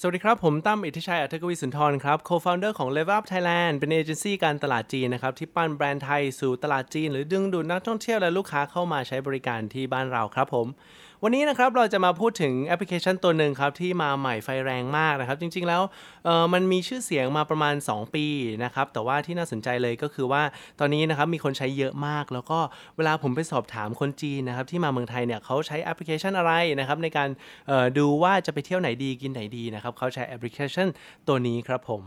สวัสดีครับ ผมตั้มอิทธิชัยอัธกวีสุนทรครับ co-founder ของ Level Up Thailand เป็นเอเจนซี่การตลาดจีนนะครับ ที่ปั้นแบรนด์ไทยสู่ตลาดจีน หรือดึงดูดนักท่องเที่ยวและลูกค้าเข้ามาใช้บริการที่บ้านเราครับผม วันนี้นะครับเราจะมาพูดถึงแอปพลิเคชันตัวหนึ่งครับที่มาใหม่ไฟแรงมากนะครับ จริง ๆ แล้วมันมีชื่อเสียงมาประมาณ 2 ปีนะครับแต่ว่าที่น่าสนใจเลยก็คือว่าตอนนี้นะครับมีคนใช้เยอะมาก แล้วก็เวลาผมไปสอบถามคนจีนนะครับที่มาเมืองไทยเนี่ยเขาใช้แอปพลิเคชันอะไรนะครับในการดูว่าจะไปเที่ยวไหนดีกินไหนดีนะครับเขาใช้แอปพลิเคชันตัวนี้ครับผม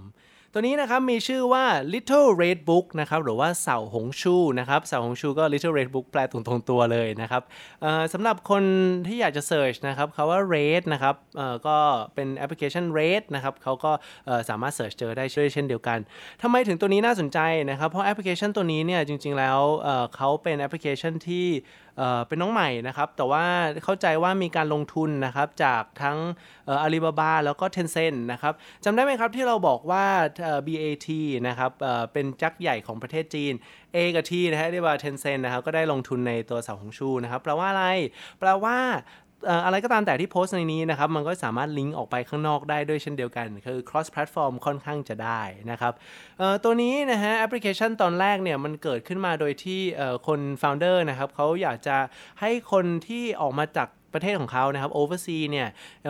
ตัวนี้นะครับมีชื่อว่า Little Red Book นะครับหรือว่าเสาหงชูนะครับเสาหงชูก็ Little Red Book แปลตรงๆตัวเลยนะครับสำหรับคนที่อยากจะ search นะครับคำว่า Red นะครับก็เป็นแอปพลิเคชัน Red นะครับเขาก็สามารถ search เจอได้ด้วยเช่นเดียวกันทำไมถึงตัวนี้น่าสนใจนะครับเพราะแอปพลิเคชันตัวนี้เนี่ยจริงๆแล้วเขาเป็นแอปพลิเคชันที่ เป็นน้องใหม่นะครับ แต่ว่าเข้าใจว่ามีการลงทุนนะครับจากทั้งอาลีบาบาแล้วก็ Tencent นะครับจำได้ไหมครับที่เราบอกว่า BAT นะครับเป็นยักษ์ใหญ่ของประเทศจีน A กับ T นะฮะเรียกว่า Tencent นะครับก็ได้ลงทุนในตัวเสาหงชูนะครับแปลว่าอะไร แปลว่า อะไรก็ตามแต่ที่โพสต์ในนี้นะครับ มันก็สามารถลิงก์ออกไปข้างนอกได้ด้วยเช่นเดียวกัน คือ cross platform ค่อนข้างจะได้นะครับตัวนี้นะฮะแอปพลิเคชันตอนแรกเนี่ยมันเกิดขึ้นมาโดยที่คน founder นะครับเขาอยากจะให้คนที่ออกมาจาก ประเทศของเขานะครับ oversea เนี่ยเ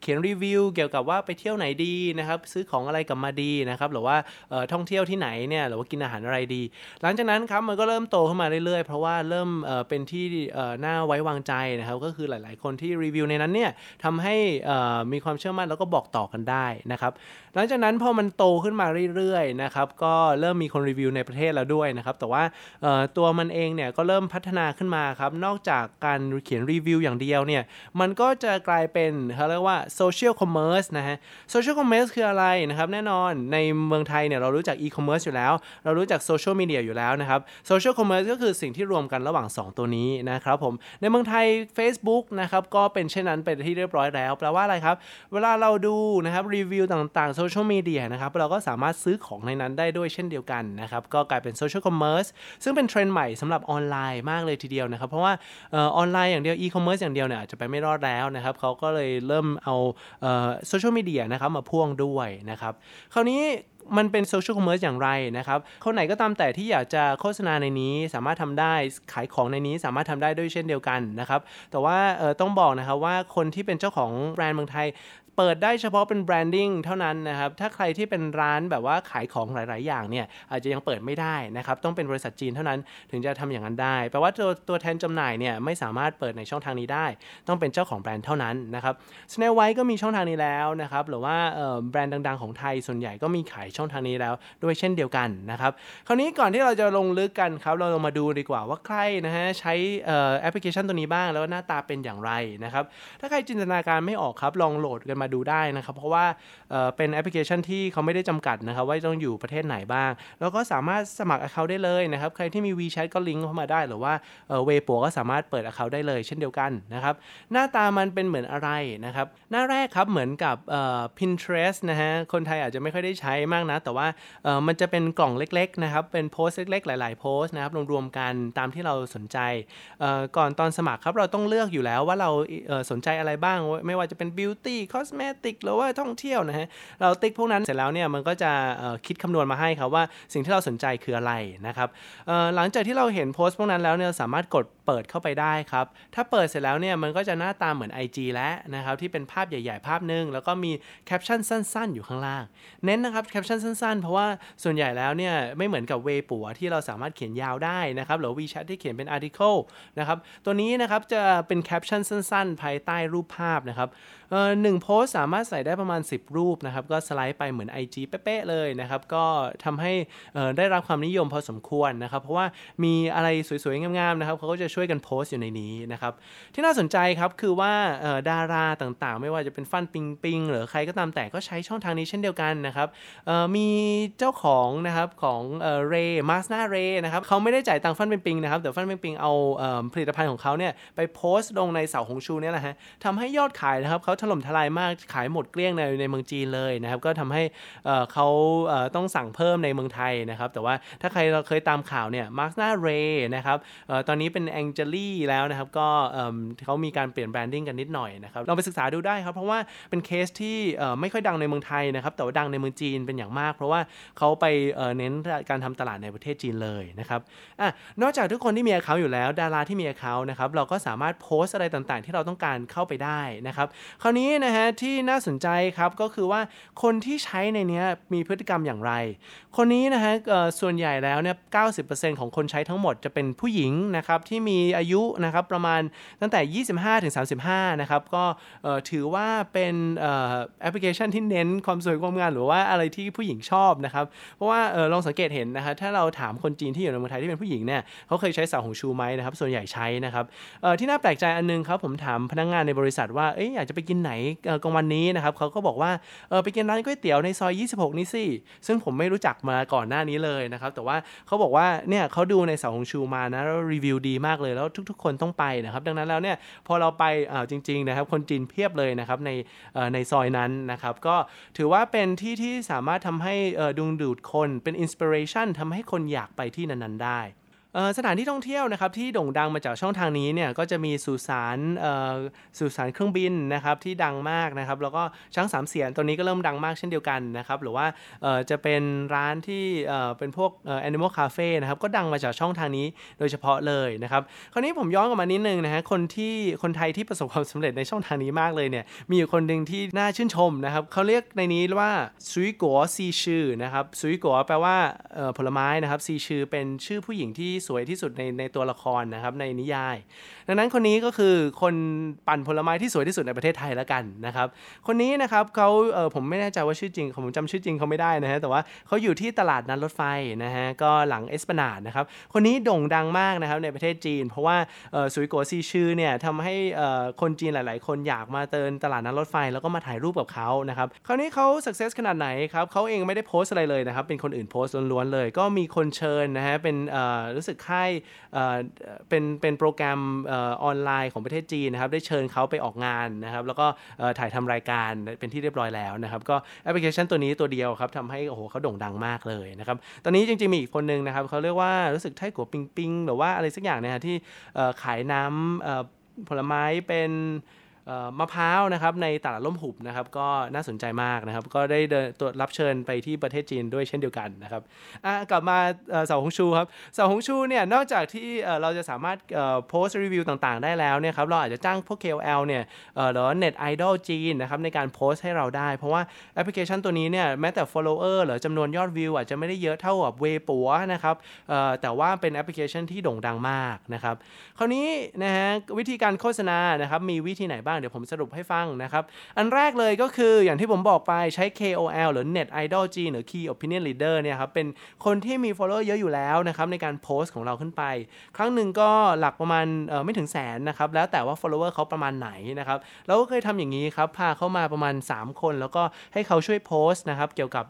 เขียนรีวิวเกี่ยวกับว่าไปเที่ยวไหนดีนะครับซื้อของอะไรกลับมาดีนะครับหรือว่าท่องเที่ยวที่ไหนเนี่ยหรือว่ากินอาหารอะไรดี หลังจากนั้นครับมันก็เริ่มโตขึ้นมาเรื่อยๆ เพราะว่าเริ่มเเป็นที่น่าไว้วางใจนะครับก็คือหลายๆ คนที่รีวิวในนั้นเนี่ยทำให้มีความเชื่อมั่นแล้วก็บอกต่อกันได้นะครับหลังจากนั้นพอมันโตขึ้นมาเรื่อยๆนะครับก็เริ่มมีคนรีวิวในประเทศแล้วด้วยนะครับแต่ว่าตัวมันเองเนี่ยก็เริ่มพัฒนาขึ้นมาครับนอกจากการเขียนรีวิวอย่างเดียวเนี่ยมันก็จะกลายเป็นเขาเรียกว่า social commerce นะฮะ social commerce คืออะไรนะครับแน่นอนในเมืองไทยเนี่ยเรารู้จักอีคอมเมิร์ซอยู่แล้ว เรารู้จักโซเชียลมีเดียอยู่แล้วนะครับ social commerce ก็คือสิ่งที่รวมกันระหว่าง 2 ตัวนี้นะครับผมในเมืองไทย Facebook นะครับก็เป็นเช่นนั้นเป็นที่เรียบร้อยแล้วแปลว่าอะไรครับ เวลาเราดูนะครับรีวิวต่างๆโซเชียลมีเดียนะครับเราก็สามารถซื้อของในนั้นได้ด้วยเช่นเดียวกันนะครับก็กลายเป็น social commerce ซึ่งเป็นเทรนด์ใหม่สำหรับออนไลน์มากเลยทีเดียวนะครับเพราะว่าออนไลน์อย่างเดียวอีคอมเมิร์ซอย่างเดียวเนี่ยอาจจะไปไม่รอดแล้วนะครับเขาก็เลยเริ่มเอาโซเชียลมีเดียนะครับมาพ่วงด้วยนะครับคราวนี้มันเป็น social commerce อย่างไรนะครับคนไหนก็ตามแต่ที่อยากจะโฆษณาในนี้สามารถทำได้ขายของในนี้สามารถทำได้ด้วยเช่นเดียวกันนะครับ แต่ว่าต้องบอกนะครับว่าคนที่เป็นเจ้าของแบรนด์เมืองไทย เปิดได้เฉพาะเป็นแบรนดิ้งเท่านั้นนะครับ ถ้าใครที่เป็นร้านแบบว่าขายของหลาย ๆ อย่างเนี่ยอาจจะยังเปิดไม่ได้นะครับ ต้องเป็นบริษัทจีนเท่านั้นถึงจะทำอย่างนั้นได้ แปลว่าตัวตัวแทนจำหน่ายเนี่ยไม่สามารถเปิดในช่องทางนี้ได้ ต้องเป็นเจ้าของแบรนด์เท่านั้นนะครับ Snail White ก็มีช่องทางนี้แล้วนะครับ หรือว่าแบรนด์ดัง ๆ ของไทยส่วนใหญ่ก็มีขายช่องทางนี้แล้ว ด้วยเช่นเดียวกันนะครับ คราวนี้ก่อนที่เราจะลงลึกกันครับ เราลงมาดูดีกว่าว่าใครนะฮะใช้แอปพลิเคชันตัวนี้บ้างแล้วหน้าตาเป็นอย่างไรนะครับ ถ้าใครจินตนาการไม่ออกครับลองโหลดกันมาดูได้นะครับ เพราะว่าเป็นแอปพลิเคชันที่เขาไม่ได้จำกัดนะครับ ว่าต้องอยู่ประเทศไหนบ้าง แล้วก็สามารถสมัคร Account ได้เลยนะครับ ใครที่มี WeChat ก็ลิงก์เข้ามาได้ หรือว่าเวปัวก็สามารถเปิด Account ได้เลยเช่นเดียวกันนะครับ หน้าตามันเป็นเหมือนอะไรนะครับ หน้าแรกครับเหมือนกับ Pinterest นะฮะคนไทยอาจจะไม่ค่อยได้ใช้มากนะ แต่ว่ามันจะเป็นกล่องเล็กๆนะครับเป็นโพสต์เล็กๆ หลาย ๆ โพสต์นะครับรวมๆกันตามที่เราสนใจก่อนตอนสมัครครับเราต้องเลือกอยู่แล้วว่าเราสนใจอะไรบ้าง ไม่ว่าจะเป็น beauty cosmetic หรือว่าท่องเที่ยวนะฮะเราติ๊กพวกนั้นเสร็จแล้วเนี่ยมันก็จะคิดคำนวณมาให้ครับว่าสิ่งที่เราสนใจคืออะไรนะครับหลังจากที่เราเห็นโพสต์พวกนั้นแล้วเนี่ยสามารถกดเปิดเข้าไปได้ครับถ้าเปิดเสร็จแล้วเนี่ยมันก็จะหน้าตาเหมือน IG แล้วนะครับที่เป็นภาพใหญ่ ๆ ภาพหนึ่งแล้วก็มีแคปชั่นสั้น ๆ อยู่ข้างล่าง เน้นนะครับแคปชั่นสั้น ๆ เพราะว่าส่วนใหญ่แล้วเนี่ยไม่เหมือนกับเวปัวที่เราสามารถเขียนยาวได้นะครับหรือ WeChat ที่เขียนเป็น article นะครับตัวนี้นะครับจะเป็นแคปชั่นสั้น ๆ ภายใต้รูปภาพนะครับหนึ่งโพสต์สามารถใส่ได้ประมาณ 10 รูปนะครับ ก็สไลด์ไปเหมือน IG เป๊ะๆเลยนะครับ ก็ทำให้ได้รับความนิยมพอสมควรนะครับ เพราะว่ามีอะไรสวยๆ งามๆนะครับเขาก็จะช่วยกันโพสต์อยู่ในนี้นะครับ ที่น่าสนใจครับคือว่าดาราต่างๆ ไม่ว่าจะเป็นฟันปิงปิงหรือใครก็ตามแต่ก็ใช้ช่องทางนี้เช่นเดียวกันนะครับมีเจ้าของนะครับของเรย์มาสนาเรย์นะครับเขาไม่ได้จ่ายตังค์ฟันปิงปิงนะครับแต่ฟันปิงปิงเอาผลิตภัณฑ์ของเขาเนี่ยไปโพสต์ลงในเสาหงชูเนี่ยแหละฮะทำให้ยอดขายนะครับเขาถล่มทลายมากขายหมดเกลี้ยงในในเมืองจีนเลยนะครับก็ทำให้เขาต้องสั่งเพิ่มในเมืองไทยนะครับแต่ว่าถ้าใครเราเคยตามข่าวเนี่ยมาร์คนาเรย์นะครับตอนนี้เป็นแองเจลี่แล้วนะครับก็เขามีการเปลี่ยน branding กันนิดหน่อยนะครับลองไปศึกษาดูได้ครับเพราะว่าเป็นเคสที่ไม่ค่อยดังในเมืองไทยนะครับแต่ว่าดังในเมืองจีนเป็นอย่างมาก เพราะว่าเขาไปเน้นการทำตลาดในประเทศจีนเลยนะครับอะนอกจากทุกคนที่มีเขาอยู่แล้ว ดาราที่มีเขานะครับเราก็สามารถโพสอะไรต่างๆ ที่เราต้องการเข้าไปได้นะครับคราวนี้นะฮะที่น่าสนใจครับก็คือว่าคนที่ใช้ในนี้มีพฤติกรรมอย่างไร คนนี้นะฮะส่วนใหญ่แล้วเนี่ย90%ของคนใช้ทั้งหมดจะเป็นผู้หญิงนะครับที่มีอายุนะครับประมาณตั้งแต่ 25ถึง35 นะครับ ก็ถือว่าเป็นแอปพลิเคชันที่เน้นความสวยความงามหรือว่าอะไรที่ผู้หญิงชอบนะครับ เพราะว่าลองสังเกตเห็นนะฮะถ้าเราถามคนจีนที่อยู่ในเมืองไทยที่เป็นผู้หญิงเนี่ยเขาเคยใช้สาวหงชูไหมนะครับ ส่วนใหญ่ใช้นะครับที่น่าแปลกใจอันนึงครับผมถามพนักงงานในบริษัทว่าเอ๊อยากจะไปกินไหนกลางวันนี้นะครับเขาก็บอกว่าเออไปกินร้านก๋วยเตี๋ยวในซอย 26 นี่สิซึ่งผมไม่รู้จักมาก่อนหน้านี้เลยนะครับแต่ว่าเขาบอกว่าเนี่ยเขาดูในเสาของชูมานะแล้วรีวิวดีมากเลยแล้วทุก ๆ คนต้องไปนะครับดังนั้นแล้วเนี่ยพอเราไปอ่าจริงๆนะครับคนจีนเพียบเลยนะครับในในซอยนั้นนะครับก็ถือว่าเป็นที่ที่สามารถทำให้ดึงดูดคนเป็นอินสปิเรชันทำให้คนอยากไปที่นั้นๆได้ สถานที่ท่องเที่ยวนะครับที่โด่งดังมาจากช่องทางนี้เนี่ยก็จะมีสุสานสุสานเครื่องบินนะครับที่ดังมากนะครับแล้วก็ช้างสามเสียนตัวนี้ก็เริ่มดังมากเช่นเดียวกันนะครับหรือว่าจะเป็นร้านที่เป็นพวกแอนิมอลคาเฟ่นะครับก็ดังมาจากช่องทางนี้โดยเฉพาะเลยนะครับคราวนี้ผมย้อนกลับมานิดนึงนะฮะคนที่คนไทยที่ประสบความสำเร็จในช่องทางนี้มากเลยเนี่ยมีอยู่คนหนึ่งที่น่าชื่นชมนะครับเขาเรียกในนี้ว่าซุยกัวซีชื่อนะครับซุยกัวแปลว่าผลไม้นะครับซีชื่อเป็นชื่อผู้หญิงที่สวยที่สุดในในตัวละครนะครับในนิยาย ดังนั้นคนนี้ก็คือคนปั่นผลไม้ที่สวยที่สุดในประเทศไทยแล้วกันนะครับคนนี้นะครับเขาเออผมไม่แน่ใจว่าชื่อจริงผมจำชื่อจริงเขาไม่ได้นะฮะแต่ว่าเขาอยู่ที่ตลาดนัดรถไฟนะฮะก็หลังเอสปนาดนะครับคนนี้โด่งดังมากนะครับในประเทศจีน เพราะว่าสุยโกซีชื่อเนี่ยทำให้คนจีนหลาย ๆ คนอยากมาเตินตลาดนัดรถไฟแล้วก็มาถ่ายรูปกับเขานะครับคราวนี้เขาสักเซสขนาดไหนครับเขาเองไม่ได้โพสอะไรเลยนะครับเป็นคนอื่นโพสล้วนๆเลย ก็มีคนเชิญนะฮะเป็นรู้สึกค่ายเป็นเป็นโปรแกรมออนไลน์ของประเทศจีนนะครับได้เชิญเขาไปออกงานนะครับแล้วก็ถ่ายทำรายการเป็นที่เรียบร้อยแล้วนะครับก็แอปพลิเคชันตัวนี้ตัวเดียวครับทำให้โอ้โหเขาโด่งดังมากเลยนะครับตอนนี้จริงๆมีอีกคนนึงนะครับเขาเรียกว่ารู้สึกไทกัวปิงปิงหรือว่าอะไรสักอย่างนะฮะที่ขายน้ำผลไม้เป็น มะพร้าวนะครับในตลาดล่มหุบนะครับก็น่าสนใจมากนะครับ ก็ได้ตัวจรับเชิญไปที่ประเทศจีนด้วยเช่นเดียวกันนะครับกลับมาเสาหงชูครับเสาหงชูเนี่ยนอกจากที่เราจะสามารถโพสต์รีวิวต่างๆ ได้แล้วเนี่ยครับเราอาจจะจ้างพวก KOL เนี่ยหรือเน็ตไอดอลจีนนะครับในการโพสต์ให้เราได้ เพราะว่าแอปพลิเคชันตัวนี้เนี่ยแม้แต่ follower หรือจำนวนยอดวิวอาจจะไม่ได้เยอะเท่ากับเวปัวนะครับแต่ว่าเป็นแอปพลิเคชันที่โด่งดังมากนะครับคราวนี้นะฮะวิธีการโฆษณานะครับมีวิธีไหนบ้างเดี๋ยวผมสรุปให้ฟังนะครับ อันแรกเลยก็คืออย่างที่ผมบอกไปใช้ KOL หรือ เน็ตไอดอลจีน หรือ Key Opinion Leader เนี่ยครับเป็นคนที่มี follower เยอะอยู่แล้วนะครับในการโพสต์ของเราขึ้นไป ครั้งหนึ่งก็หลักประมาณไม่ถึงแสนนะครับแล้วแต่ว่า follower เขาประมาณไหนนะครับเราก็เคยทำอย่างนี้ครับพาเข้ามาประมาณ 3 คน แล้วก็ให้เขาช่วยโพสต์นะครับเกี่ยวกับ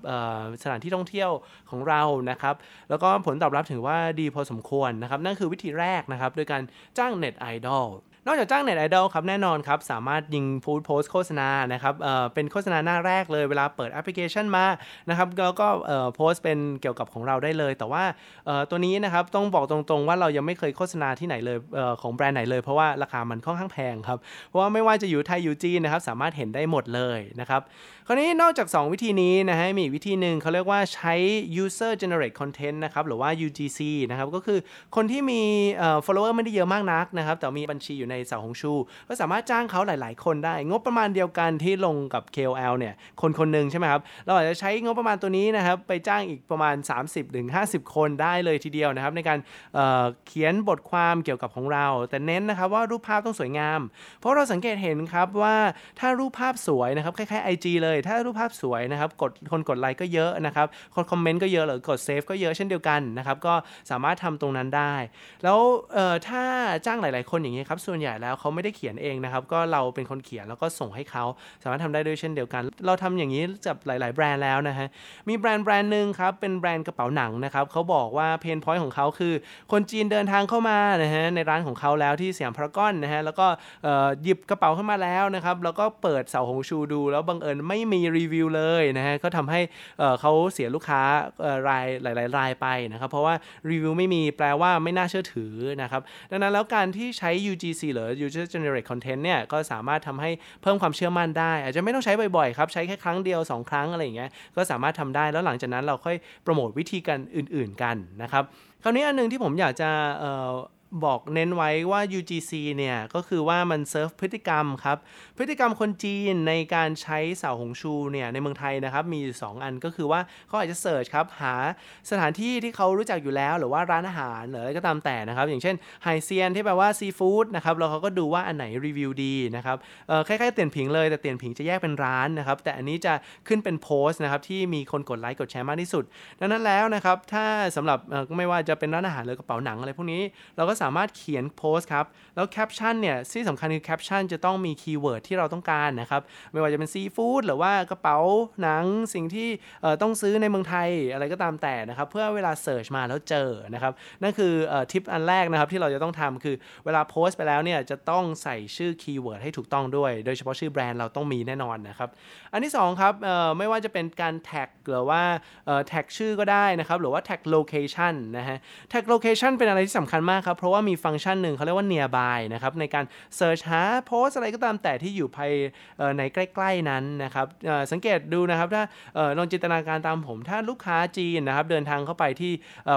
สถานที่ท่องเที่ยวของเรานะครับแล้วก็ผลตอบรับถือว่าดีพอสมควรนะครับนั่นคือวิธีแรกนะครับโดยการจ้าง Net Idol นอกจากจ้างเน็ตไอดอลครับแน่นอนครับสามารถยิงพูดโพสโฆษณานะครับเอ่อเป็นโฆษณาหน้าแรกเลยเวลาเปิดแอปพลิเคชันมานะครับแล้วก็เอ่อโพสเป็นเกี่ยวกับของเราได้เลย แต่ว่าเอ่อตัวนี้นะครับต้องบอกตรงๆว่าเรายังไม่เคยโฆษณาที่ไหนเลยเอ่อของแบรนด์ไหนเลยเพราะว่าราคามันค่อนข้างแพงครับเพราะว่าไม่ว่าจะอยู่ไทยอยู่จีนนะครับสามารถเห็นได้หมดเลยนะครับคราวนี้นอกจาก 2 วิธีนี้นะฮะมีวิธีหนึ่งเขาเรียกว่าใช้ user generate content นะครับหรือว่า UGC นะครับก็คือคนที่มีเอ่อ follower ไม่ได้เยอะมากนักนะครับแต่มีบัญชีอยู่ในเสาหงชู ก็สามารถจ้างเขาหลาย ๆ คนได้ งบประมาณเดียวกันที่ลงกับ KOL เนี่ยคนคนหนึ่งใช่ไหมครับ เราอาจจะใช้งบประมาณตัวนี้นะครับไปจ้างอีกประมาณ 30-50 คนได้เลยทีเดียวนะครับ ในการเเขียนบทความเกี่ยวกับของเรา แต่เน้นนะครับว่ารูปภาพต้องสวยงาม เพราะเราสังเกตเห็นครับว่าถ้ารูปภาพสวยนะครับคล้ายๆ IG เลย ถ้ารูปภาพสวยนะครับกดคนกดไลค์ก็เยอะนะครับคนคอมเมนต์ก็เยอะหรือกดเซฟก็เยอะเช่นเดียวกันนะครับก็สามารถทำตรงนั้นได้ แล้วถ้าจ้างหลาย ๆ คนอย่างนี้ครับส่วนใหญ่แล้วเขาไม่ได้เขียนเองนะครับ ก็เราเป็นคนเขียนแล้วก็ส่งให้เขาสามารถทำได้ด้วยเช่นเดียวกัน เราทำอย่างนี้กับหลาย ๆ แบรนด์แล้วนะฮะ มีแบรนด์แบรนด์หนึ่งครับ เป็นแบรนด์กระเป๋าหนังนะครับเขาบอกว่า pain point ของเขาคือ คนจีนเดินทางเข้ามานะฮะในร้านของเขาแล้วที่สยามพารากอนนะฮะแล้วก็หยิบกระเป๋าขึ้นมาแล้วนะครับแล้วก็เปิดเสาหงชูดู แล้วบังเอิญไม่มีรีวิวเลยนะฮะก็ทำให้เขาเสียลูกค้ารายหลาย ๆ รายไปนะครับเพราะว่ารีวิวไม่มีแปลว่าไม่น่าเชื่อถือนะครับดังนั้นแล้วการที่ใช้ UGC หรือ User Generate Content เนี่ยก็สามารถทำให้เพิ่มความเชื่อมั่นได้ อาจจะไม่ต้องใช้บ่อยๆครับใช้แค่ครั้งเดียว 2 ครั้งอะไรอย่างเงี้ยก็สามารถทำได้แล้วหลังจากนั้นเราค่อยโปรโมทวิธีการอื่น ๆกันนะครับคราวนี้อันนึงที่ผมอยากจะ บอกเน้นไว้ว่า UGC เนี่ยก็คือว่ามันเซิร์ฟพฤติกรรมครับ พฤติกรรมคนจีนในการใช้เสาหงชูเนี่ยในเมืองไทยนะครับ มีอยู่ 2 อันก็คือว่าเขาอาจจะเสิร์ชครับ หาสถานที่ที่เขารู้จักอยู่แล้ว หรือว่าร้านอาหารหรืออะไรก็ตามแต่นะครับ อย่างเช่น海鲜ที่แปลว่าซีฟู้ดนะครับแล้วเขาก็ดูว่าอันไหนรีวิวดีนะครับคล้ายๆเตียนผิงเลยแต่เตียนผิงจะแยกเป็นร้านนะครับแต่อันนี้จะขึ้นเป็นโพสต์นะครับที่มีคนกดไลค์กดแชร์มากที่สุด ดังนั้นแล้วนะครับถ้าสำหรับไม่ว่าจะเป็นร้านอาหารหรือกระเป๋าหนังอะไรพวกนี้เราก็สามารถเขียนโพสต์ครับ แล้วแคปชั่นเนี่ยที่สำคัญคือแคปชั่นจะต้องมี keyword ที่เราต้องการนะครับ ไม่ว่าจะเป็นซีฟู้ดหรือว่ากระเป๋าหนังสิ่งที่ต้องซื้อในเมืองไทยอะไรก็ตามแต่นะครับ เพื่อเวลา search มาแล้วเจอนะครับ นั่นคือทิปอันแรกนะครับที่เราจะต้องทำคือเวลาโพสต์ไปแล้วเนี่ยจะต้องใส่ชื่อ keyword ให้ถูกต้องด้วย โดยเฉพาะชื่อแบรนด์เราต้องมีแน่นอนนะครับ อันที่2ครับไม่ว่าจะเป็นการแท็กหรือว่าแท็กชื่อก็ได้นะครับ หรือว่าแท็ก location นะฮะแท็ก location เป็นอะไรที่สำคัญมากครับเพราะว่ามีฟังก์ชันหนึ่งเขาเรียกว่า nearby นะครับในการ search หาโพสต์อะไรก็ตามแต่ที่อยู่ภายในใกล้ๆนั้นนะครับสังเกตดูนะครับถ้าลองจินตนาการตามผม ถ้าลูกค้าจีนนะครับเดินทางเข้าไปที่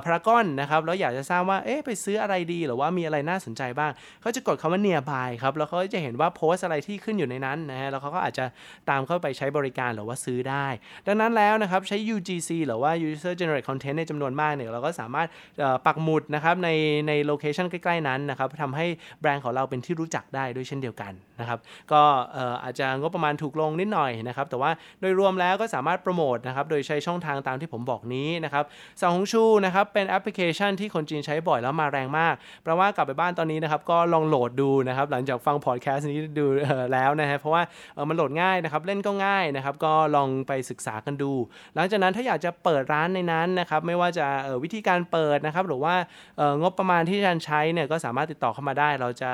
พารากอนนะครับแล้วอยากจะทราบว่าเอ๊ะไปซื้ออะไรดี หรือว่ามีอะไรน่าสนใจบ้าง เขาจะกดคำว่า nearby ครับแล้วเขาจะเห็นว่าโพสอะไรที่ขึ้นอยู่ในนั้นนะฮะแล้วเขาก็อาจจะตามเข้าไปใช้บริการหรือว่าซื้อได้ ดังนั้นแล้วนะครับใช้ UGC หรือว่า User Generate Content ในจำนวนมากเนี่ยเราก็สามารถปักหมุดนะครับในในโลเคชันใกล้ๆนั้นนะครับทำให้แบรนด์ของเราเป็นที่รู้จักได้ด้วยเช่นเดียวกันนะครับก็อาจจะงบประมาณถูกลงนิดหน่อยนะครับแต่ว่าโดยรวมแล้วก็สามารถโปรโมทนะครับโดยใช้ช่องทางตามที่ผมบอกนี้นะครับเสี่ยวหงชูนะครับเป็นแอปพลิเคชันที่คนจีนใช้บ่อยแล้วมาแรงมากแปลว่ากลับไปบ้านตอนนี้นะครับก็ลองโหลดดูนะครับหลังจากฟังพอดแคสต์นี้ดูแล้วนะฮะเพราะว่ามันโหลดง่ายนะครับเล่นก็ง่ายนะครับก็ลองไปศึกษากันดู หลังจากนั้นถ้าอยากจะเปิดร้านในนั้นนะครับไม่ว่าจะวิธีการเปิดนะครับหรือว่างบประมาณที่จะใช้เนี่ยก็สามารถติดต่อเข้ามาได้ เราจะ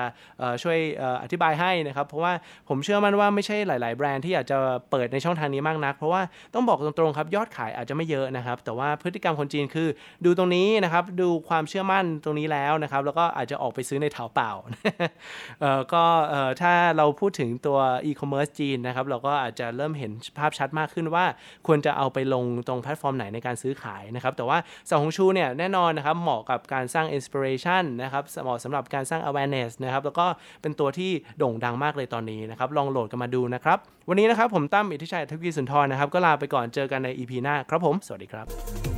ช่วยอธิบายให้นะครับ เพราะว่าผมเชื่อมั่นว่าไม่ใช่หลาย ๆ แบรนด์ที่อยากจะเปิดในช่องทางนี้มากนัก เพราะว่าต้องบอกตรง ๆ ครับยอดขายอาจจะไม่เยอะนะครับ แต่ว่าพฤติกรรมคนจีนคือ ดูตรงนี้นะครับดูความเชื่อมั่นตรงนี้แล้วนะครับ แล้วก็อาจจะออกไปซื้อในเถาเป่าก็ถ้าเราพูดถึงตัวอีคอมเมิร์ซจีนนะครับเราก็อาจจะเริ่มเห็นภาพชัดมากขึ้นว่า ควรจะเอาไปลงตรงแพลตฟอร์มไหนในการซื้อขายนะครับแต่ว่าเสี่ยวหงชูเนี่ยแน่นอนนะครับเหมาะกับการสร้าง inspiration นะครับเหมาะสำหรับการสร้าง awareness นะครับแล้วก็เป็นตัวที่โด่งดังมากเลยตอนนี้นะครับลองโหลดกันมาดูนะครับวันนี้นะครับผมตั้มอิทธิชัยทวีสุนทรนะครับก็ลาไปก่อนเจอกันใน EP หน้าครับผม สวัสดีครับ